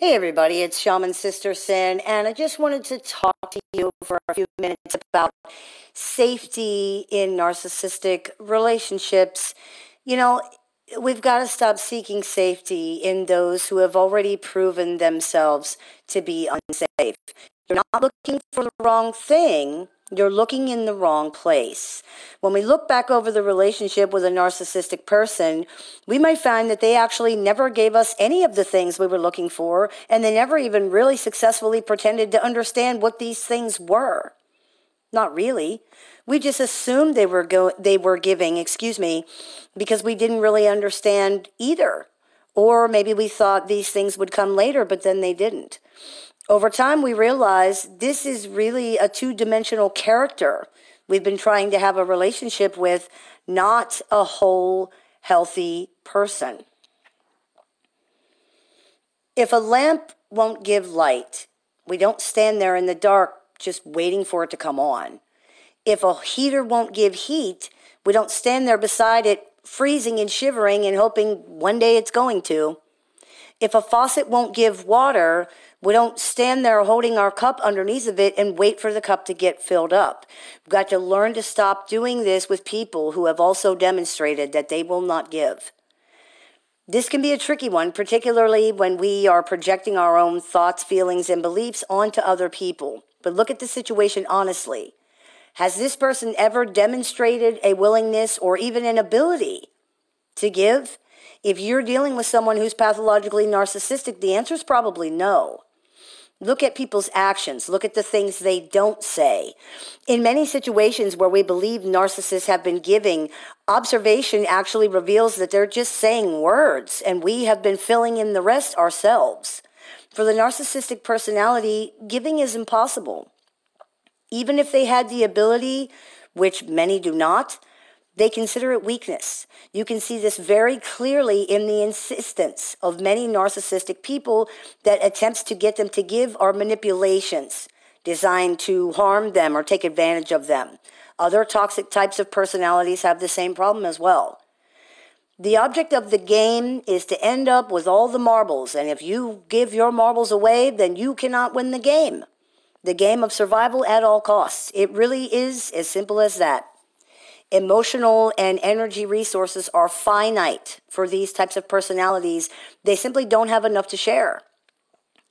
Hey, everybody, it's Shaman Sister Sin, and I just wanted to talk to you for a few minutes about safety in narcissistic relationships. You know, we've got to stop seeking safety in those who have already proven themselves to be unsafe. You're not looking for the wrong thing, you're looking in the wrong place. When we look back over the relationship with a narcissistic person, we might find that they actually never gave us any of the things we were looking for, and they never even really successfully pretended to understand what these things were. Not really. We just assumed they were go- they were giving, excuse me, because we didn't really understand either. Or maybe we thought these things would come later, but then they didn't. Over time, we realized this is really a two dimensional character we've been trying to have a relationship with, not a whole, healthy person. If a lamp won't give light, we don't stand there in the dark just waiting for it to come on. If a heater won't give heat, we don't stand there beside it freezing and shivering and hoping one day it's going to. If a faucet won't give water, we don't stand there holding our cup underneath of it and wait for the cup to get filled up. We've got to learn to stop doing this with people who have also demonstrated that they will not give. This can be a tricky one, particularly when we are projecting our own thoughts, feelings, and beliefs onto other people. But look at the situation honestly. Has this person ever demonstrated a willingness or even an ability to give? If you're dealing with someone who's pathologically narcissistic, the answer is probably no. Look at people's actions. Look at the things they don't say. In many situations where we believe narcissists have been giving, observation actually reveals that they're just saying words, and we have been filling in the rest ourselves. For the narcissistic personality, giving is impossible. Even if they had the ability, which many do not, they consider it weakness. You can see this very clearly in the insistence of many narcissistic people that attempts to get them to give are manipulations designed to harm them or take advantage of them. Other toxic types of personalities have the same problem as well. The object of the game is to end up with all the marbles, and if you give your marbles away, then you cannot win the game. The game of survival at all costs. It really is as simple as that emotional and energy resources are finite for these types of personalities. They simply don't have enough to share.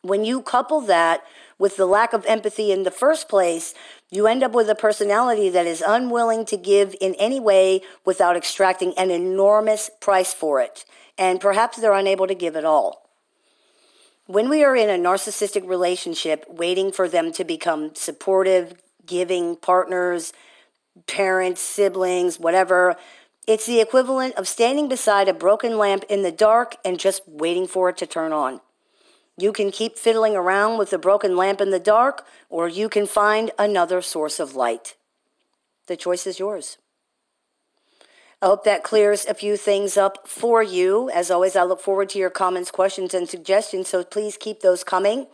When you couple that with the lack of empathy in the first place, you end up with a personality that is unwilling to give in any way without extracting an enormous price for it. And perhaps they're unable to give at all. When we are in a narcissistic relationship, waiting for them to become supportive, giving partners, parents, siblings, whatever. It's the equivalent of standing beside a broken lamp in the dark and just waiting for it to turn on. You can keep fiddling around with the broken lamp in the dark, or you can find another source of light. The choice is yours. I hope that clears a few things up for you. As always, I look forward to your comments, questions, and suggestions, so please keep those coming.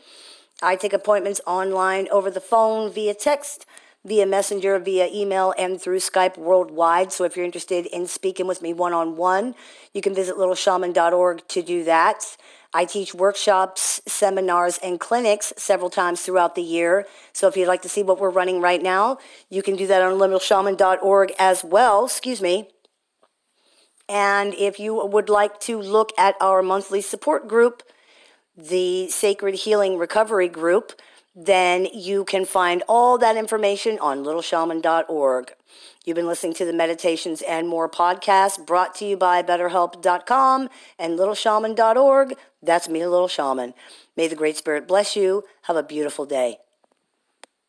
I take appointments online, over the phone, via text via messenger, via email, and through Skype worldwide. So if you're interested in speaking with me one on one, you can visit littleshaman.org to do that. I teach workshops, seminars, and clinics several times throughout the year. So if you'd like to see what we're running right now, you can do that on littleshaman.org as well. Excuse me. And if you would like to look at our monthly support group, the Sacred Healing Recovery Group, then you can find all that information on littleshaman.org. You've been listening to the Meditations and More podcast brought to you by BetterHelp.com and littleshaman.org. That's me, Little Shaman. May the Great Spirit bless you. Have a beautiful day.